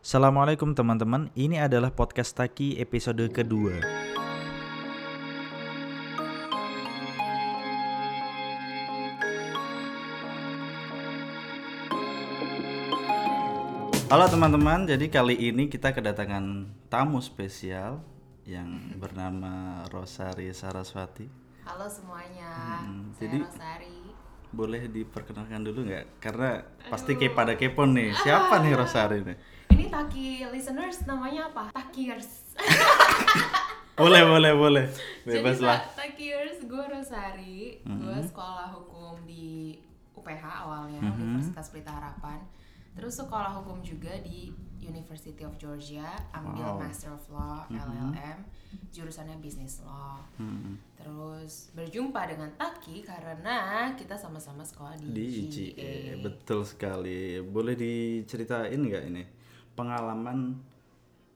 Assalamualaikum teman-teman, ini adalah podcast Taki episode kedua. Halo teman-teman, jadi kali ini kita kedatangan tamu spesial yang bernama Rosari Saraswati. Halo semuanya, Hmm, saya jadi- Rosari. Boleh diperkenalkan dulu nggak? Karena pasti kayak pada kepo nih, siapa nih Rosari nih? Taki listeners namanya apa? Takiers. Boleh, boleh, boleh. Jadi Bebas lah. Ta- Takiers, gue Rosari, gue Mhm. sekolah hukum di UPH awalnya, Mhm. Universitas Pelita Harapan. Terus sekolah hukum juga di University of Georgia, ambil Wow. Master of Law, Mhm. LLM, jurusannya Business Law. Hmm. Terus berjumpa dengan Taki karena kita sama-sama sekolah di, Di UGA, betul sekali. Boleh diceritain nggak ini pengalaman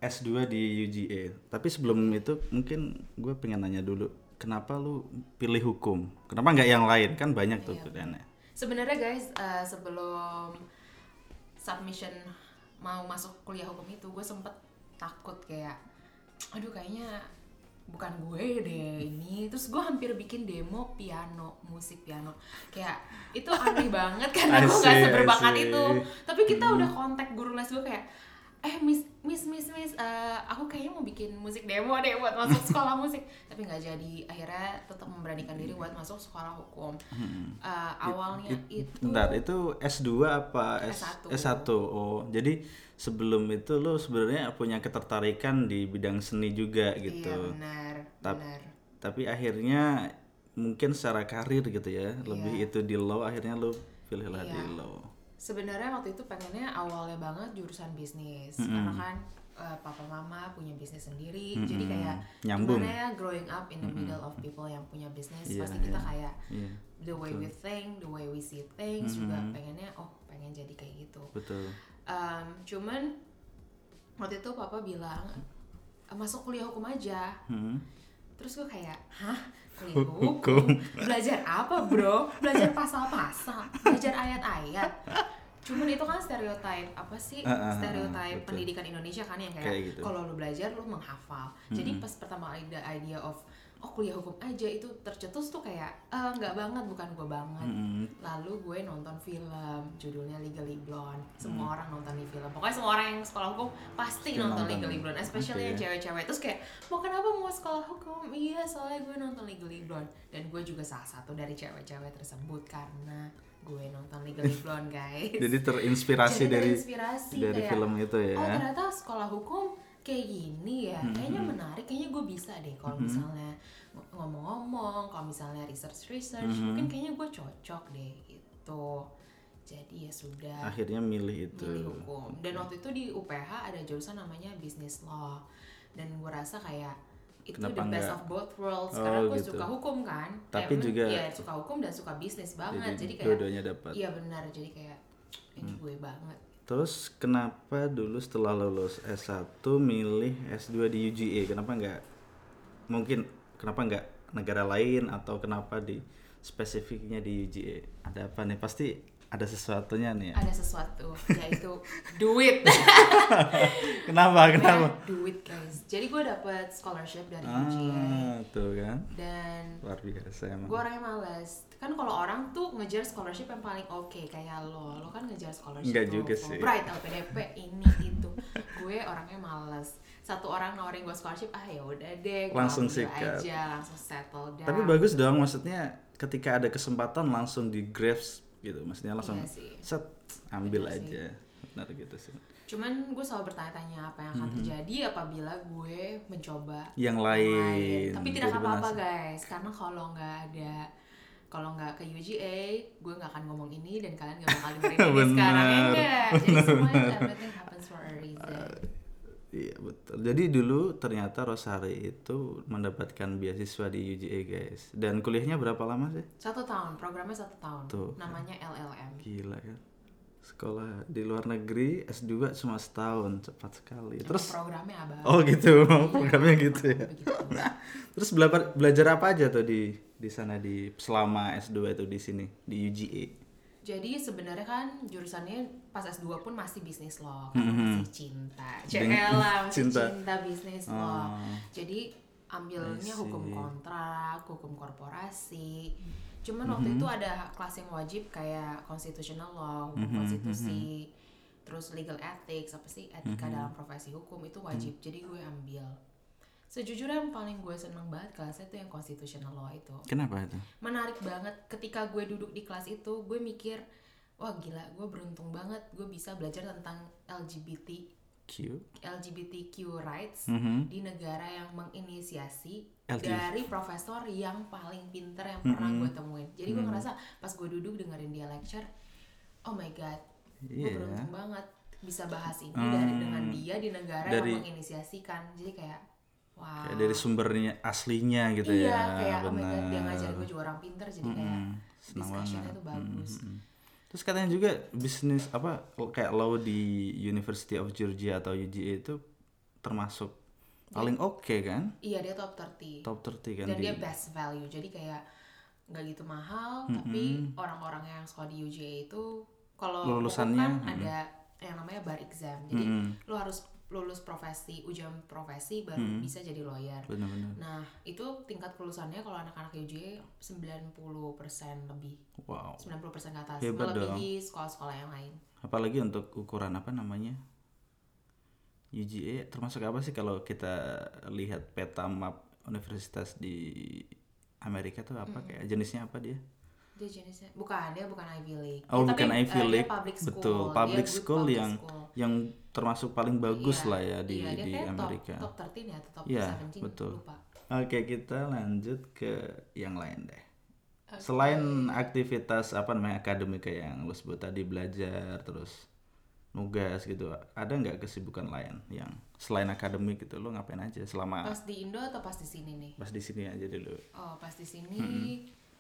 S2 di UGA? Tapi sebelum itu mungkin gue pengen nanya dulu, kenapa lu pilih hukum? Kenapa nggak yang lain? Kan banyak tuh Iya, pilihannya. Sebenarnya guys, eh, sebelum submission mau masuk kuliah hukum itu, gue sempet takut kayak, aduh kayaknya bukan gue deh ini. Terus gue hampir bikin demo piano, musik piano. Kayak itu aneh banget karena gue see, gak I seberbakat itu. Tapi kita udah kontak guru les gue kayak, eh miss miss miss miss eh, aku kayaknya mau bikin musik demo deh buat masuk sekolah musik tapi nggak jadi akhirnya tetap memberanikan diri buat masuk sekolah hukum Eh, awalnya It- itu Bentar, itu S2 apa S S1. S1? Oh, jadi sebelum itu lu sebenarnya punya ketertarikan di bidang seni juga iya gitu. benar Tap- benar tapi akhirnya mungkin secara karir gitu ya Iya. lebih itu di law akhirnya lu pilihlah di Iya. law sebenarnya waktu itu pengennya awalnya banget jurusan bisnis. Karena kan eh, papa mama punya bisnis sendiri. Jadi kayak Nyambung. gimana ya growing up in the middle of people yang punya bisnis Iya, pasti kita kayak iya the way we think the way we see things juga pengennya oh pengen jadi kayak gitu. Betul. Um, cuman waktu itu papa bilang "Eh, masuk kuliah hukum aja. Hmm. Terus gue kayak hah? Kuliah hukum. belajar apa bro? Belajar pasal-pasal belajar ayat-ayat. Cuman itu kan stereotype apa sih? Ah, ah, ah, stereotype betul. pendidikan Indonesia kan yang Kayak kayak, gitu. kalau lu belajar lu menghafal. Jadi pas pertama ada idea of oh kuliah hukum aja itu tercetus tuh kayak "Eh, nggak banget bukan gue banget Mm-mm. lalu gue nonton film judulnya Legally Blonde Hmm. semua orang nonton di film pokoknya semua orang yang sekolah hukum pasti nonton, nonton. Legally Blonde especially Oke. yang cewek-cewek terus kayak mau kenapa mau sekolah hukum iya soalnya gue nonton Legally Blonde dan gue juga salah satu dari cewek-cewek tersebut karena gue nonton Legally Blonde guys jadi terinspirasi Jadi dari dari kayak, film itu ya oh ternyata sekolah hukum kayak gini ya kayaknya Hmm. menarik kayaknya gue bisa deh kalau misalnya ng- ngomong-ngomong kalau misalnya research research Hmm. mungkin kayaknya gue cocok deh gitu. Jadi ya sudah. Akhirnya milih itu. Milih hukum. Dan waktu itu di UPH ada jurusan namanya business law. Dan gue rasa kayak itu Kenapa the best enggak? of both worlds. Oh, karena gue gitu. suka hukum kan. Tapi juga- ya suka hukum dan suka bisnis banget. jadi, jadi, kayak dua-duanya dapat. iya benar. Jadi kayak ini Hmm. gue banget terus kenapa dulu setelah lulus S1 milih S2 di UGA kenapa nggak mungkin kenapa nggak negara lain atau kenapa di spesifiknya di UGA ada apa nih? Pasti ada sesuatunya nih ya? Ada sesuatu yaitu duit. Kenapa kenapa? Banyak duit guys. Jadi gue dapet scholarship dari UGA ah tuh kan? Dan luar biasa emang. gue orangnya males. Kan kalau orang tuh ngejar scholarship yang paling oke kayak lo. Lo kan ngejar scholarship Nggak tuh, juga sih. Fulbright LPDP ini itu. Gue orangnya males. Satu orang nawarin gue scholarship ah ya udah deh Langsung sikat. aja langsung settle down. Tapi bagus dong maksudnya ketika ada kesempatan langsung di grasp gitu. Maksudnya langsung Iya sih. set ambil sih. aja. benar gitu sih. Cuman gue selalu bertanya-tanya apa yang akan terjadi apabila gue mencoba yang lain Tapi tidak apa-apa guys, karena kalau nggak ada kalau nggak ke UGA, gue nggak akan ngomong ini dan kalian nggak bakal dengerin ini sekarang ya enggak. Jadi semuanya everything happens for a reason. Iya betul. Jadi dulu ternyata Rosari itu mendapatkan beasiswa di UGA guys. Dan kuliahnya berapa lama sih? Satu tahun, programnya satu tahun. Tuh. Namanya LLM. Gila ya. Sekolah di luar negeri S2 cuma setahun, cepat sekali. Terus programnya abang. Oh gitu, programnya gitu ya. Terus belajar belajar apa aja tuh di di sana di selama S2 itu di sini di UGA? Jadi sebenarnya kan jurusannya pas S2 pun masih bisnis law, karena Mhm. masih cinta. Cela, masih cinta. cinta, bisnis law. Oh. Jadi ambilnya hukum kontrak, hukum korporasi. Cuman waktu Mhm. itu ada kelas yang wajib kayak constitutional law, hukum Mhm, konstitusi, terus legal ethics, apa sih etika Mhm. dalam profesi hukum itu wajib. Jadi gue ambil. Sejujurnya yang paling gue seneng banget kelasnya itu yang constitutional law itu Kenapa itu? menarik banget ketika gue duduk di kelas itu gue mikir wah gila gue beruntung banget gue bisa belajar tentang LGBT Q. LGBTQ rights Mhm. di negara yang menginisiasi dari profesor yang paling pinter yang pernah Mhm. gue temuin jadi gue Mhm. ngerasa pas gue duduk dengerin dia lecture oh my god gue Iya. beruntung banget bisa bahas ini Hmm. dari dengan dia di negara Dari- yang menginisiasikan jadi kayak wow Kayak dari sumbernya aslinya gitu iya ya. kayak oh god dia benar. ngajarin gue juga orang pinter jadi kayak Mm-mm. Senang discussionnya banget. tuh bagus. Mm-mm. Terus katanya juga bisnis apa kayak law di University of Georgia atau UGA itu termasuk paling oke kan? Iya dia top 30 Top 30 kan dan di dia best value jadi kayak nggak gitu mahal tapi orang-orang yang sekolah di UGA itu kalau Lulusannya, kan mm-mm. ada yang namanya bar exam jadi Mm-mm. lo harus lulus profesi ujian profesi baru Mm-mm. bisa jadi lawyer benar-benar. nah itu tingkat kelulusannya kalau anak-anak UGA 90% lebih Wow. 90% ke atas Hebat melebihi sekolah-sekolah yang lain Apalagi untuk ukuran apa namanya? UGA termasuk apa sih kalau kita lihat peta map universitas di Amerika tuh apa kayak jenisnya apa dia? Dia jenisnya bukan dia bukan Ivy League Oh, Dia- bukan tapi, Ivy eh, dia League. public school. Betul, Dia public good school public yang school. yang termasuk paling bagus Iya, lah ya di iya, dia di Amerika. Top, top 13 ya, atau top Iya, 17 betul. lupa. Oke, kita lanjut ke yang lain deh. Oke. Selain aktivitas apa namanya akademik kayak yang lo sebut tadi belajar terus nugas gitu, ada nggak kesibukan lain yang selain akademik gitu lo ngapain aja selama Pas di Indo atau pas di sini nih? pas di sini aja dulu? Oh, pas di sini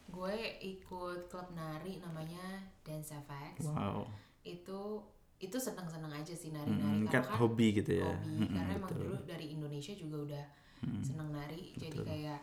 gue ikut klub nari namanya Dance FX. Wow, Itu itu senang-senang aja sih Mm, nari-nari kan karena hobi gitu ya. hobi Mm-mm, karena emang betul. dulu dari Indonesia juga udah senang nari jadi kayak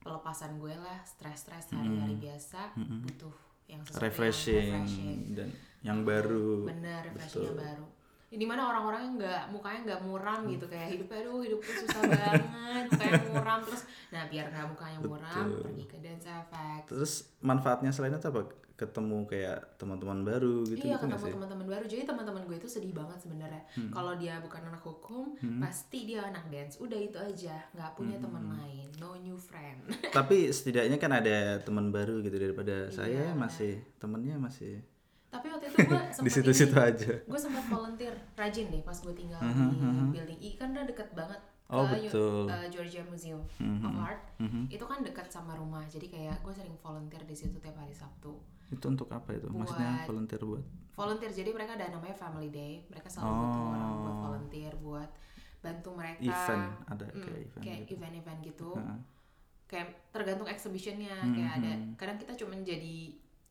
pelepasan gue lah stres-stres hari-hari biasa butuh yang sesuatu yang refreshing, refreshing. dan yang baru. bener refreshingnya baru di mana orang-orang yang nggak mukanya nggak muram gitu kayak hidupnya aduh hidupku susah banget mukanya muram. Terus nah biar nggak mukanya muram pergi ke dance effect. Terus manfaatnya selain itu apa? Ketemu kayak teman-teman baru gitu iya gitu ketemu teman-teman baru. Jadi teman-teman gue itu sedih banget sebenarnya. Hmm. kalau dia bukan anak hukum pasti dia anak dance. Udah itu aja nggak punya Hmm. teman lain. No new friend. Tapi setidaknya kan ada teman baru gitu daripada Iya, saya masih temennya masih tapi waktu itu gue di situ-situ aja. gue sempat volunteer rajin deh pas gue tinggal Mhm, di building I kan udah deket banget ke Oh, betul. uh, Georgia Museum Mhm, of Art mhm. itu kan dekat sama rumah jadi kayak gue sering volunteer di situ tiap hari Sabtu Itu untuk apa itu? Maksudnya Buat- volunteer buat? volunteer jadi mereka ada namanya Family Day mereka selalu butuh orang buat volunteer buat bantu mereka Oh. Event, ada Hmm, kayak event kayak gitu. event-event gitu Heeh. kayak tergantung exhibitionnya Hmm, kayak ada kadang kita cuma jadi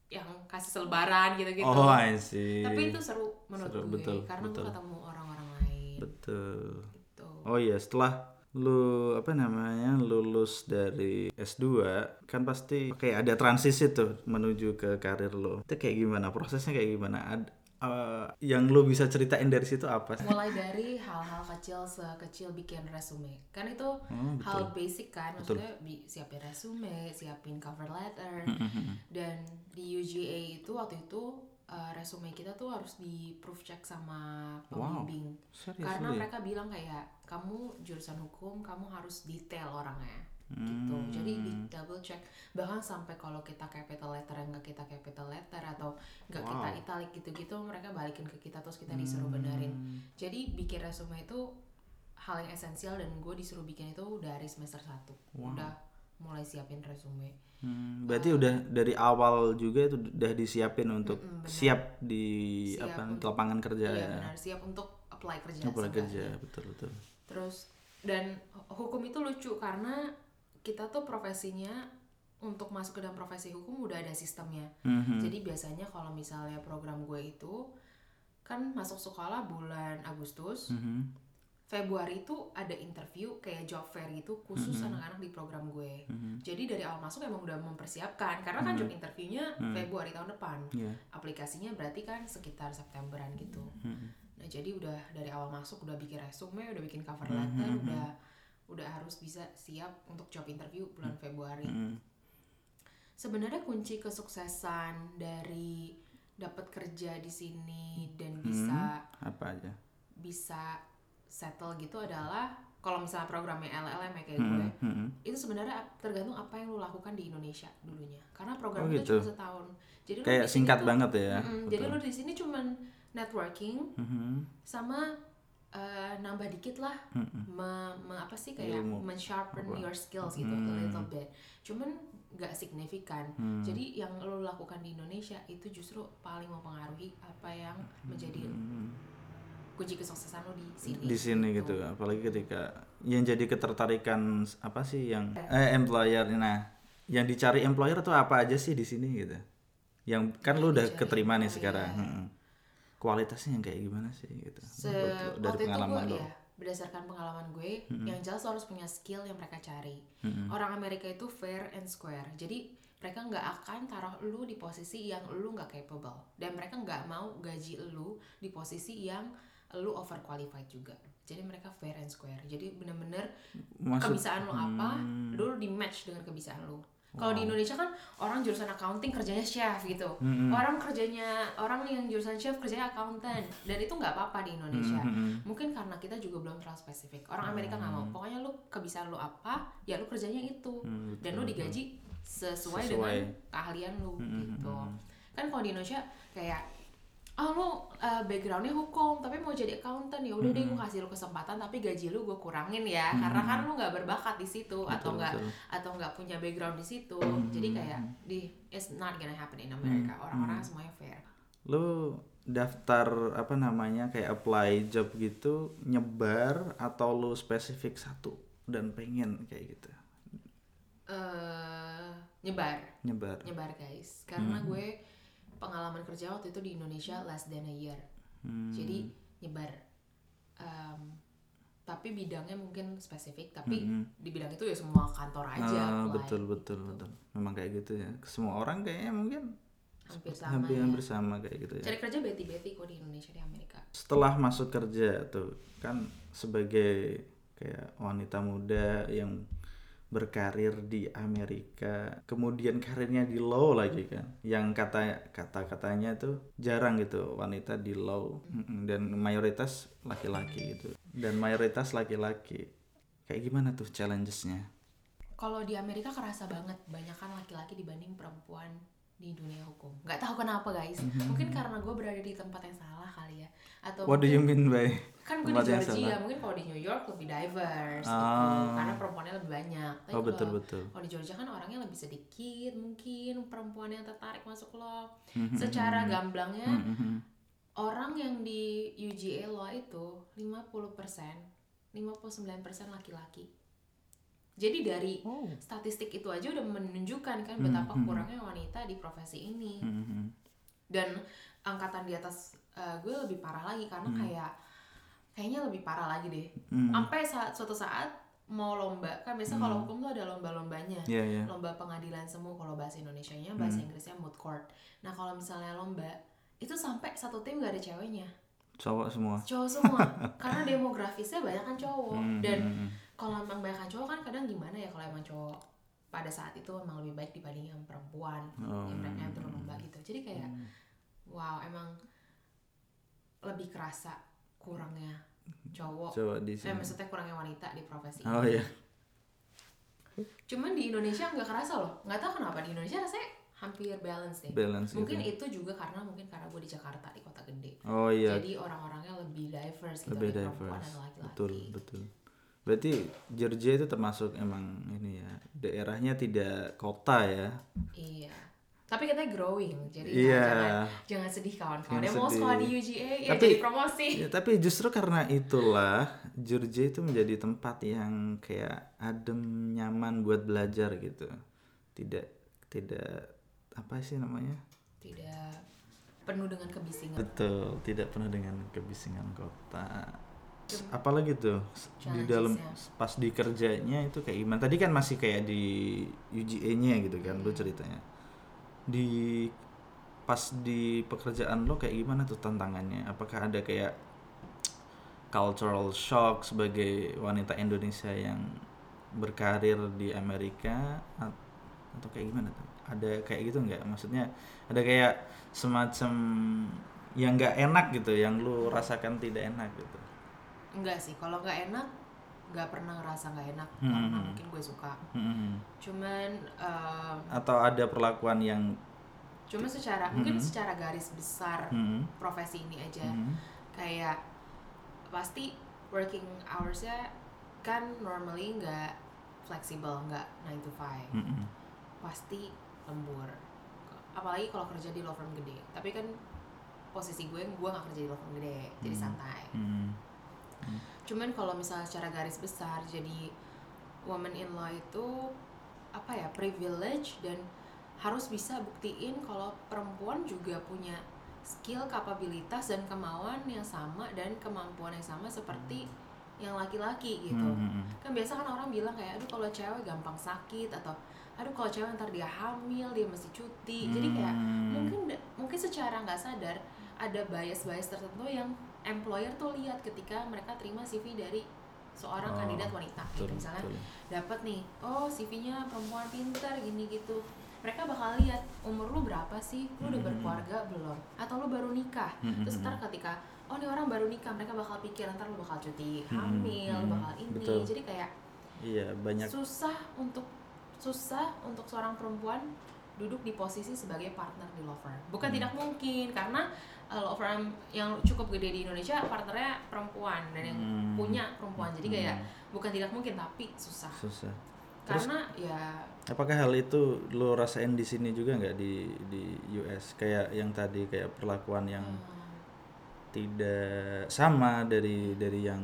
yang kasih selebaran gitu-gitu Oh, I see. tapi itu seru menurut Seru, gue betul, karena betul. gue ketemu orang-orang lain Betul. gitu Oh iya, setelah lu apa namanya lulus dari S2 kan pasti kayak ada transisi tuh menuju ke karir lo. Itu kayak gimana? Prosesnya kayak gimana? Ad, eh, yang lu bisa ceritain dari situ apa? Sih? mulai dari hal-hal kecil sekecil bikin resume. Kan itu Oh, hal basic kan maksudnya bi- siapin resume siapin cover letter. Dan di UGA itu waktu itu uh, resume kita tuh harus di proof check sama pembimbing. Serius karena mereka bilang kayak kamu jurusan hukum kamu harus detail orangnya gitu Hmm. jadi di double check bahkan sampai kalau kita capital letter yang nggak kita capital letter atau nggak kita Wow. italic gitu-gitu mereka balikin ke kita terus kita disuruh benerin Hmm. jadi bikin resume itu hal yang esensial dan gue disuruh bikin itu dari semester 1 udah mulai siapin resume Hmm, berarti udah dari awal juga itu udah disiapin untuk benar. siap di Siap apa untuk- lapangan kerja iya ya. benar siap untuk apply kerja Apply kerja, betul betul. terus dan hukum itu lucu karena kita tuh profesinya untuk masuk ke dalam profesi hukum udah ada sistemnya Mhm. jadi biasanya kalau misalnya program gue itu kan masuk sekolah bulan Agustus Mhm. Februari itu ada interview kayak job fair gitu khusus anak-anak di program gue. Jadi dari awal masuk emang udah mempersiapkan karena kan job interviewnya Februari tahun depan. Iya. Aplikasinya berarti kan sekitar Septemberan gitu. Nah jadi udah dari awal masuk udah bikin resume, udah bikin cover letter, udah udah harus bisa siap untuk job interview bulan Februari. Mm. Sebenarnya kunci kesuksesan dari dapat kerja di sini dan bisa Apa aja? bisa settle gitu adalah kalau misalnya programnya LLM ya kayak gue Mm-mm. itu sebenarnya tergantung apa yang lu lakukan di Indonesia dulunya karena program Oh, itu gitu. cuma setahun jadi Kayak singkat tuh- banget ya. Mm-mm, jadi lu di sini cuman networking Mhm. sama eh, nambah dikit lah me- me- apa sih kayak Ilmu. men-sharpen Apa? your skills gitu a little bit. Cuman nggak signifikan. Hmm. jadi yang lo lakukan di Indonesia itu justru paling mempengaruhi apa yang menjadi kunci kesuksesan lo di sini di sini gitu. apalagi ketika yang jadi ketertarikan apa sih yang eh. employer. Nah yang dicari employer tuh apa aja sih di sini gitu? Yang kan lu udah keterima nih sekarang Mm-mm. Kualitasnya yang kayak gimana sih gitu. Se- dari waktu itu pengalaman gue lo ya berdasarkan pengalaman gue yang jelas harus punya skill yang mereka cari. Orang Amerika itu fair and square. Jadi mereka nggak akan taruh lu di posisi yang lu nggak capable. Dan mereka nggak mau gaji lu di posisi yang lu overqualified juga. Jadi mereka fair and square. Jadi bener-bener Maksud- kebisaan lu apa lu di match dengan kebisaan lu kalau di Indonesia kan orang jurusan accounting kerjanya chef gitu. Orang kerjanya orang yang jurusan chef kerjanya accountant. Dan itu nggak apa-apa di Indonesia. Mungkin karena kita juga belum terlalu spesifik. Orang Amerika nggak mau. Pokoknya lu kebisaan lu apa ya lu kerjanya itu. Dan lu digaji sesuai, Sesuai. dengan keahlian lu gitu. kan kalau di Indonesia kayak oh lu uh, backgroundnya hukum tapi mau jadi accountant. Ya udah deh gue kasih lu kesempatan tapi gaji lu gue kurangin ya karena kan lu nggak berbakat di situ atau nggak atau nggak punya background di situ. Jadi kayak di it's not gonna happen in America. Orang-orang semuanya fair. Lu daftar apa namanya kayak apply job gitu nyebar atau lu spesifik satu dan pengen kayak gitu? Eh nyebar. Nyebar. Nyebar guys. Karena gue pengalaman kerja waktu itu di Indonesia less than a year Hmm. jadi nyebar Em, tapi bidangnya mungkin spesifik tapi di bidang itu ya semua kantor aja Hmm. Ah, apply. betul betul betul memang kayak gitu ya semua orang kayaknya mungkin hampir sama hampir ya. hampir sama kayak gitu ya cari kerja beti-beti kok di Indonesia di Amerika setelah masuk kerja tuh kan sebagai kayak wanita muda yang berkarir di Amerika. Kemudian karirnya di law lagi kan. Yang kata kata katanya tuh jarang gitu wanita di law. Dan mayoritas laki-laki gitu. Dan mayoritas laki-laki. Kayak gimana tuh challengesnya kalau di Amerika kerasa banget banyak kan laki-laki dibanding perempuan di dunia hukum. Nggak tahu kenapa guys. Mungkin karena gue berada di tempat yang salah kali ya. Atau what do you mean by kan gue di Georgia. mungkin kalau di New York lebih diverse gitu. Ah. karena perempuannya lebih banyak. Tapi oh kalau- betul betul. kalau di Georgia kan orangnya lebih sedikit mungkin. Perempuan yang tertarik masuk law. Mhm, secara gamblangnya Mhm. orang yang di UGA law itu 50% 59% laki-laki jadi dari Oh. statistik itu aja udah menunjukkan kan betapa kurangnya wanita di profesi ini. Mhm. dan angkatan di atas uh, gue lebih parah lagi karena kayak kayaknya lebih parah lagi deh. Mhm. sampai saat suatu saat mau lomba kan biasa kalau hukum tuh ada lomba-lombanya. Iya, iya. lomba pengadilan semu kalau bahasa Indonesia-nya bahasa Inggrisnya moot court. Nah kalau misalnya lomba itu sampai satu tim gak ada ceweknya. Cowok semua. Cowok semua. Karena demografisnya banyak kan cowok. Hmm, dan hmm, hmm. Kalau emang banyak cowok kan kadang gimana ya kalau emang cowok pada saat itu emang lebih baik dibanding yang perempuan Oh, yang mereka yang turun lomba gitu. Jadi kayak wow emang lebih kerasa kurangnya cowok. Di eh sini. maksudnya kurangnya wanita di profesi oh ini. iya. Cuman di Indonesia nggak kerasa loh. Nggak tahu kenapa di Indonesia rasanya hampir balance deh. Balance mungkin gitu. itu juga karena mungkin karena gue di Jakarta di kota gede. Oh iya. Jadi orang-orangnya lebih diverse gitu lebih dari perempuan diverse dan laki-laki. Betul betul berarti Georgia itu termasuk emang ini ya daerahnya tidak kota ya? Iya. Tapi katanya growing jadi Iya. jangan jangan sedih kawan-kawan. Yang mau sekolah di. UGA ya Tapi- jadi promosi. Ya, tapi justru karena itulah Georgia itu menjadi tempat yang kayak adem nyaman buat belajar gitu. Tidak tidak apa sih namanya? Tidak penuh dengan kebisingan. Betul tidak penuh dengan kebisingan kota apalagi tuh di dalam Challenges-nya. pas di kerjanya itu kayak gimana? Tadi kan masih kayak di UGA-nya gitu kan lu ceritanya. Di pas di pekerjaan lo kayak gimana tuh tantangannya? Apakah ada kayak cultural shock sebagai wanita Indonesia yang berkarir di Amerika? At- atau kayak gimana tuh? Ada kayak gitu nggak? Maksudnya ada kayak semacam yang nggak enak gitu yang lu rasakan tidak enak gitu enggak sih kalau nggak enak nggak pernah ngerasa nggak enak Hmm. karena mungkin gue suka. Mm-mm. cuman em, atau ada perlakuan yang cuma secara mungkin Hmm. secara garis besar mm, profesi ini aja. Mm, kayak pasti working hoursnya kan normally nggak fleksibel nggak 9 to 5 mm, pasti lembur. Apalagi kalau kerja di law firm gede. Tapi kan posisi gue gue nggak kerja di law firm gede jadi Hmm. santai. Mm, cuman kalau misalnya secara garis besar jadi woman in law itu apa ya privilege dan harus bisa buktiin kalau perempuan juga punya skill kapabilitas dan kemauan yang sama dan kemampuan yang sama seperti yang laki-laki gitu. Mm, mm, kan biasa kan orang bilang kayak aduh kalau cewek gampang sakit atau aduh kalau cewek ntar dia hamil dia mesti cuti. Jadi kayak Hmm. mungkin mungkin secara nggak sadar ada bias-bias tertentu yang employer tuh lihat ketika mereka terima CV dari seorang Oh, kandidat wanita. Betul, gitu misalnya dapat nih oh CV-nya perempuan pintar gini gitu. Mereka bakal lihat umur lu berapa sih? Lu udah Hmm. berkeluarga belum? Atau lu baru nikah? Hmm, terus hmm, ntar hmm. ketika oh nih orang baru nikah mereka bakal pikir ntar lu bakal cuti hamil lu bakal ini. betul. jadi kayak iya banyak. susah untuk susah untuk seorang perempuan duduk di posisi sebagai partner di law firm. Bukan Hmm. tidak mungkin karena uh, law firm yang cukup gede di Indonesia partnernya perempuan dan yang Hmm. punya perempuan. Jadi kayak Hmm. bukan tidak mungkin tapi susah. susah Terus- Karena ya apakah hal itu lo rasain di sini juga nggak di di US kayak yang tadi kayak perlakuan yang hmm, tidak sama dari dari yang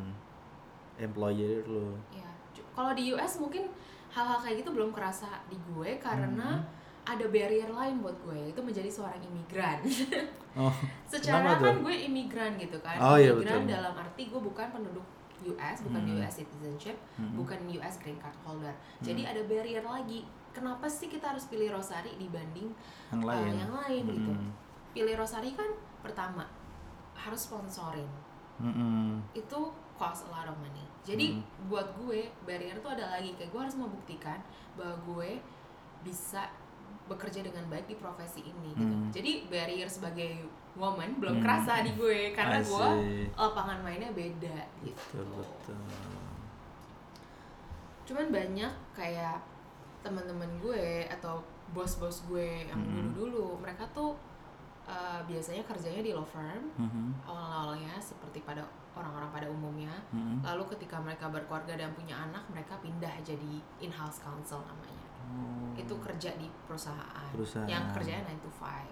employer lo ya kalau di US mungkin hal-hal kayak gitu belum kerasa di gue karena Hmm. Ada barrier lain buat gue itu menjadi seorang imigran. oh secara kan gue imigran gitu kan Oh, iya, imigran betul. dalam arti gue bukan penduduk US bukan Hmm. US citizenship Mm-mm. bukan US green card holder Hmm. jadi ada barrier lagi kenapa sih kita harus pilih Rosari dibanding yang uh, lain yang lain gitu Mm-mm. pilih Rosari kan pertama harus sponsorin Mm-mm. itu cost a lot of money jadi Hmm. buat gue barrier tuh ada lagi kayak gue harus membuktikan bahwa gue bisa bekerja dengan baik di profesi ini gitu Hmm. jadi barrier sebagai woman belum Hmm. kerasa di gue karena I gue lapangan mainnya beda gitu betul betul cuman banyak kayak teman-teman gue atau bos-bos gue yang Mhm. dulu-dulu mereka tuh uh, biasanya kerjanya di law firm Mhm. awal-awalnya seperti pada orang-orang pada umumnya Mhm. lalu ketika mereka berkeluarga dan punya anak mereka pindah jadi in-house counsel namanya Oh. itu kerja di perusahaan, Perusahaan. yang kerjanya 9 to 5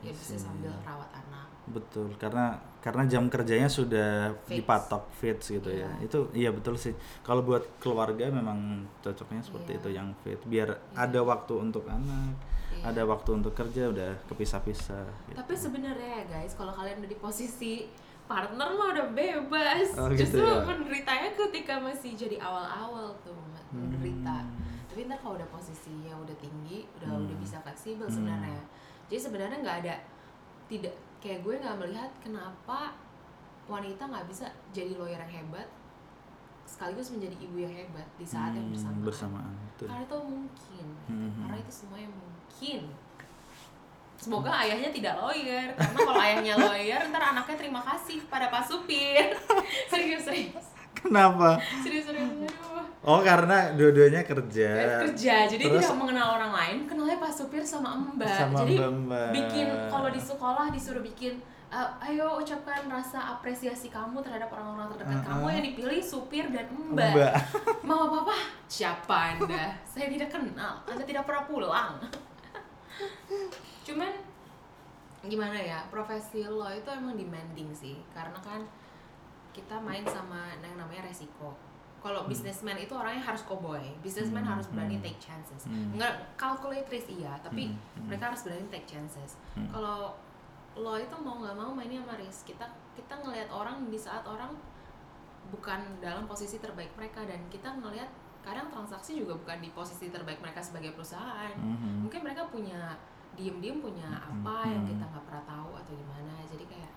ya bisa sambil rawat anak Betul, karena karena jam kerjanya sudah Fix. dipatok fits gitu ya. Iya. Itu iya betul sih. Kalau buat keluarga memang cocoknya seperti Iya. itu yang fit biar Iya. ada waktu untuk anak, Iya. ada waktu untuk kerja udah kepisah-pisah gitu. tapi sebenarnya ya guys kalau kalian udah di posisi partner mah udah bebas Oh, gitu justru ya? menderitanya ketika masih jadi awal-awal tuh menderita Hmm. Tapi ntar kalau udah posisinya udah tinggi udah Hmm. udah bisa fleksibel Hmm. sebenarnya jadi sebenarnya nggak ada tidak kayak gue nggak melihat kenapa wanita nggak bisa jadi lawyer yang hebat sekaligus menjadi ibu yang hebat di saat yang Hmm, bersamaan, bersamaan, betul. karena itu mungkin Hmm. karena itu semuanya mungkin semoga ayahnya tidak lawyer karena kalau ayahnya lawyer ntar anaknya terima kasih pada pak supir serius serius Kenapa? serius serius aduh. Oh, karena dua-duanya kerja. kerja. Jadi Terus- tidak mengenal orang lain kenalnya pak supir sama mbak. Sama jadi mbak-mbak. bikin kalau di sekolah disuruh bikin "Uh, ayo ucapkan rasa apresiasi kamu terhadap orang-orang terdekat Uh-uh. kamu yang dipilih supir dan mbak, Mbak. mama papa siapa anda? Saya tidak kenal. Anda tidak pernah pulang. Cuman gimana ya profesi lo itu emang demanding sih. Karena kan kita main sama yang namanya resiko kalau businessman itu orangnya harus cowboy businessman Hmm, harus berani hmm. take chances Hmm. enggak calculate risk iya tapi Hmm, hmm. mereka harus berani take chances Hmm. kalau lo itu mau nggak mau mainnya sama risk kita kita ngelihat orang di saat orang bukan dalam posisi terbaik mereka dan kita ngelihat kadang transaksi juga bukan di posisi terbaik mereka sebagai perusahaan Mhm. mungkin mereka punya diem-diem punya apa yang Mhm. kita nggak pernah tahu atau gimana jadi kayak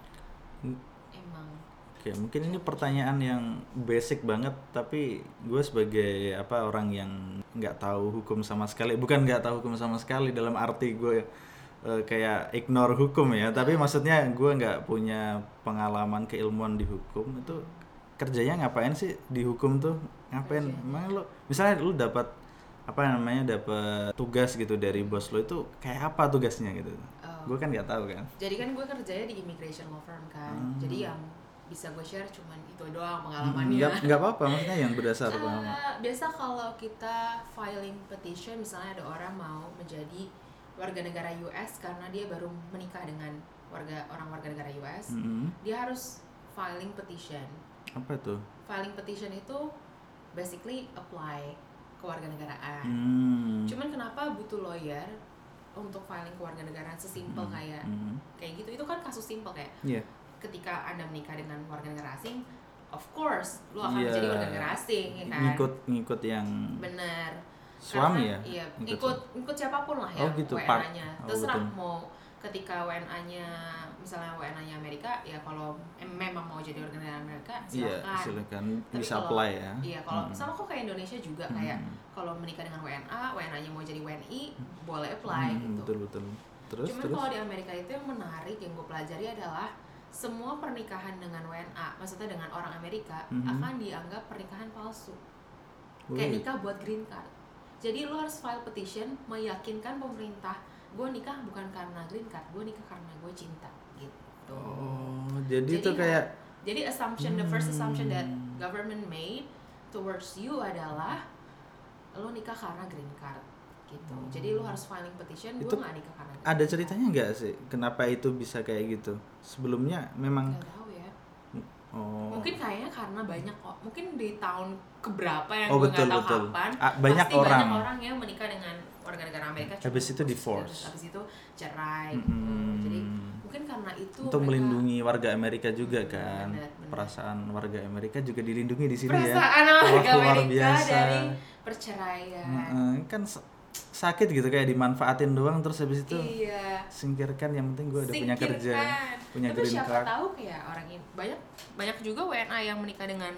Hmm. emang Oke, mungkin ini pertanyaan yang basic banget, tapi gue sebagai apa orang yang nggak tahu hukum sama sekali, bukan nggak tahu hukum sama sekali dalam arti gue eh, kayak ignore hukum ya, tapi maksudnya gue nggak punya pengalaman keilmuan di hukum itu kerjanya ngapain sih di hukum tuh ngapain? Emang lo misalnya lu dapat apa namanya dapat tugas gitu dari bos lo itu kayak apa tugasnya gitu? eh, Gue kan nggak tahu kan. jadi kan gue kerjanya di immigration law firm kan Hmm. jadi yang bisa gue share cuman itu doang Hmm, pengalamannya Nggak nggak apa-apa, maksudnya yang berdasar pengalaman. Eh, biasa kalau kita filing petition misalnya ada orang mau menjadi warga negara US karena dia baru menikah dengan warga orang warga negara US Mm-mm. dia harus filing petition Apa tuh? filing petition itu basically apply kewarganegaraan Hmm. cuman kenapa butuh lawyer untuk filing kewarganegaraan sesimpel Hmm. kayak Hmm. kayak gitu itu kan kasus simpel kayak Iya. Ketika anda menikah dengan warga negara asing of course lu akan Iya. menjadi warga negara asing ya kan Ngikut ngikut yang bener suami Karena- ya? iya Ngikut ikut ikut siapa pun lah ya Oh gitu. WNA-nya Oh, terserah betul. mau ketika WNA-nya misalnya WNA-nya Amerika ya kalau em- memang mau jadi warga negara Amerika Iya, silakan silakan Tapi bisa kalau- apply ya. iya kalau Hmm. sama kok kayak Indonesia juga Hmm. kayak kalau menikah dengan WNA WNA-nya mau jadi WNI boleh apply Hmm, gitu Betul betul. Terus Cuman terus. kalau di Amerika itu yang menarik yang gue pelajari adalah semua pernikahan dengan WNA, maksudnya dengan orang Amerika, Mhm. akan dianggap pernikahan palsu. Kayak nikah buat green card. Jadi lo harus file petition meyakinkan pemerintah, gue nikah bukan karena green card, gue nikah karena gue cinta gitu. Oh, jadi, Jadi itu kayak Jadi assumption, the first assumption that Hmm. government made towards you adalah lo nikah karena green card gitu. Jadi lo harus filing petition, gue nggak nikah karena ada ceritanya nggak sih? Kenapa itu bisa kayak gitu? Sebelumnya memang Nggak tahu ya. oh. Mungkin kayaknya karena banyak kok, mungkin di tahun keberapa yang Oh, gue betul, nggak tahu betul. kapan. Ah, banyak pasti orang. banyak orang yang menikah dengan warga negara Amerika. Habis itu divorce. Habis itu cerai. gitu. Mm-mm. Jadi mungkin karena itu untuk mereka- melindungi warga Amerika juga Hmm, kan. benar, benar. Perasaan warga Amerika juga dilindungi di sini ya. perasaan warga luar Amerika biasa. dari perceraian. Heeh, kan sa- sakit gitu kayak dimanfaatin doang terus habis itu Iya. singkirkan yang penting gue udah punya kerja punya Tapi green siapa card tahu kayak orang ini banyak banyak juga WNA yang menikah dengan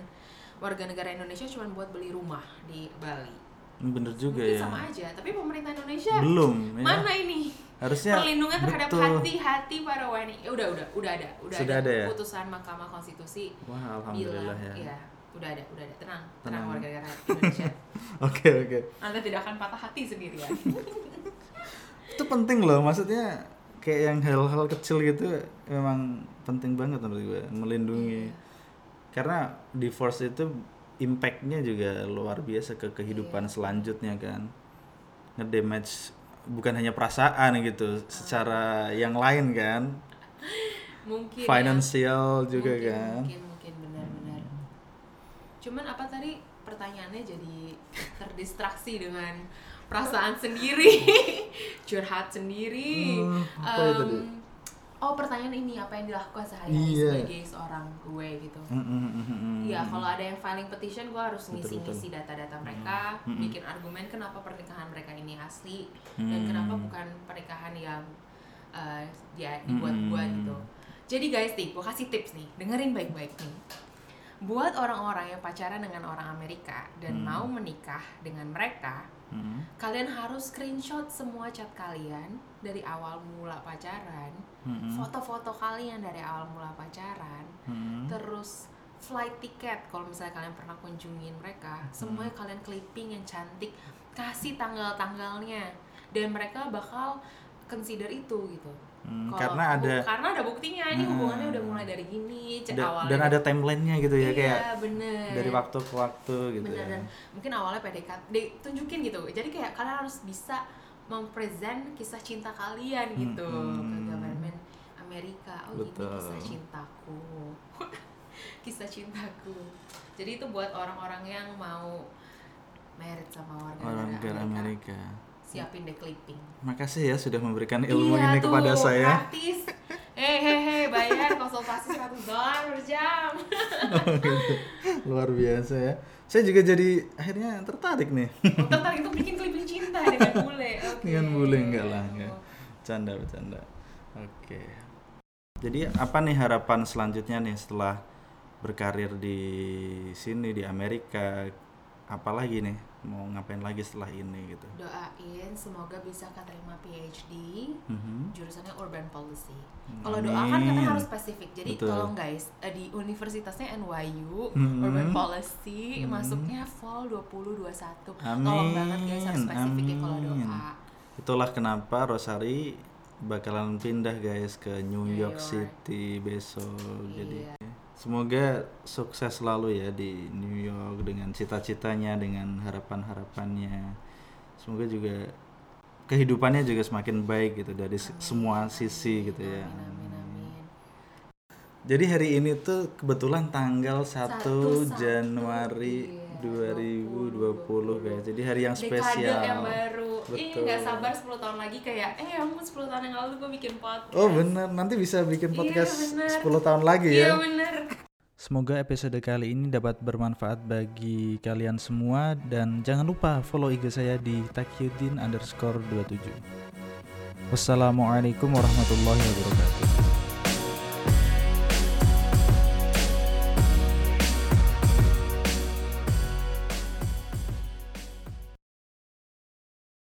warga negara Indonesia cuma buat beli rumah di Bali. Bener juga Mungkin ya sama aja, tapi pemerintah Indonesia belum ya mana ini harusnya perlindungan terhadap betul. hati-hati para WNI? Ya udah udah udah ada, udah Sudah ada ya? putusan Mahkamah Konstitusi wah alhamdulillah bilang, ya iya, udah ada, udah ada, tenang, tenang, Tenang. warga negara Indonesia. oke oke Anda tidak akan patah hati sendirian. itu penting loh maksudnya kayak yang hal-hal kecil gitu memang penting banget menurut gue melindungi Iya. karena divorce itu impactnya juga luar biasa ke kehidupan Iya. selanjutnya kan ngedamage bukan hanya perasaan gitu secara yang lain kan Mungkin ya. financial juga mungkin, kan Mungkin. Cuman apa tadi pertanyaannya jadi terdistraksi dengan perasaan sendiri, curhat sendiri. Hmm, ya tadi? Oh pertanyaan ini apa yang dilakukan sehari-hari Iya. sebagai seorang gue gitu. Mm, mm, mm, mm, mm. Iya, kalau ada yang filing petition, gue harus ngisi-ngisi data-data mereka, Hmm, hmm. bikin argumen kenapa pernikahan mereka ini asli dan Hmm. kenapa bukan pernikahan yang uh, dia dibuat-buat Hmm. gitu. Jadi guys, nih, gue kasih tips nih, dengerin baik-baik nih. Buat orang-orang yang pacaran dengan orang Amerika dan Hmm. mau menikah dengan mereka, Mm, kalian harus screenshot semua chat kalian dari awal mula pacaran, mm, mm, foto-foto kalian dari awal mula pacaran, mm. terus flight ticket kalau misalnya kalian pernah kunjungin mereka semuanya kalian clipping yang cantik kasih tanggal-tanggalnya dan mereka bakal consider itu gitu Hmm, karena ada karena ada buktinya ini Hmm. hubungannya udah mulai dari gini c- da- awalnya dan ada timelinenya gitu ya iya, kayak bener dari waktu ke waktu gitu bener ya. dan mungkin awalnya PDKT ditunjukin gitu jadi kayak kalian harus bisa mempresent kisah cinta kalian gitu Hmm. ke government Amerika oh Betul. ini kisah cintaku kisah cintaku jadi itu buat orang-orang yang mau married sama warga orang negara Amerika. Amerika. Siapin deh clipping Makasih ya sudah memberikan ilmu iya ini tuh, kepada saya. gratis hehehe bayar konsultasi 100 dolar per jam Luar biasa ya. Saya juga jadi akhirnya tertarik nih. Oh, tertarik untuk bikin klip cinta dengan bule. Oke. Dengan bule enggak lah, enggak. Canda bercanda. Oke. Jadi apa nih harapan selanjutnya nih setelah berkarir di sini di Amerika? Apalagi nih mau ngapain lagi setelah ini gitu? Doain semoga bisa keterima PhD Mhm. jurusannya urban policy. Hmm, Kalau doa kan katanya amin. harus spesifik. Jadi Betul. tolong guys, eh, di universitasnya NYU Hmm. urban policy Hmm. masuknya fall 2021. Amin, Tolong banget guys harus spesifik ya kalau doa. Itulah kenapa Rosari bakalan pindah guys ke New New York York. City besok. Jadi Iya. Semoga sukses selalu ya di New York dengan cita-citanya, dengan harapan-harapannya. Semoga juga kehidupannya juga semakin baik gitu dari se- semua sisi gitu ya. Amin, amin, amin. Jadi hari ini tuh kebetulan tanggal 1 Satu, satu, Januari iya, 2020 guys. Jadi hari yang Dekade spesial. yang baru. Ih, Betul. nggak sabar 10 tahun lagi kayak, eh ya ampun 10 tahun yang lalu gue bikin podcast. Oh bener, nanti bisa bikin Iya, podcast bener. 10 tahun lagi Iya ya. bener. Semoga episode kali ini dapat bermanfaat bagi kalian semua dan jangan lupa follow IG saya di takyudin underscore 27. Wassalamualaikum warahmatullahi wabarakatuh.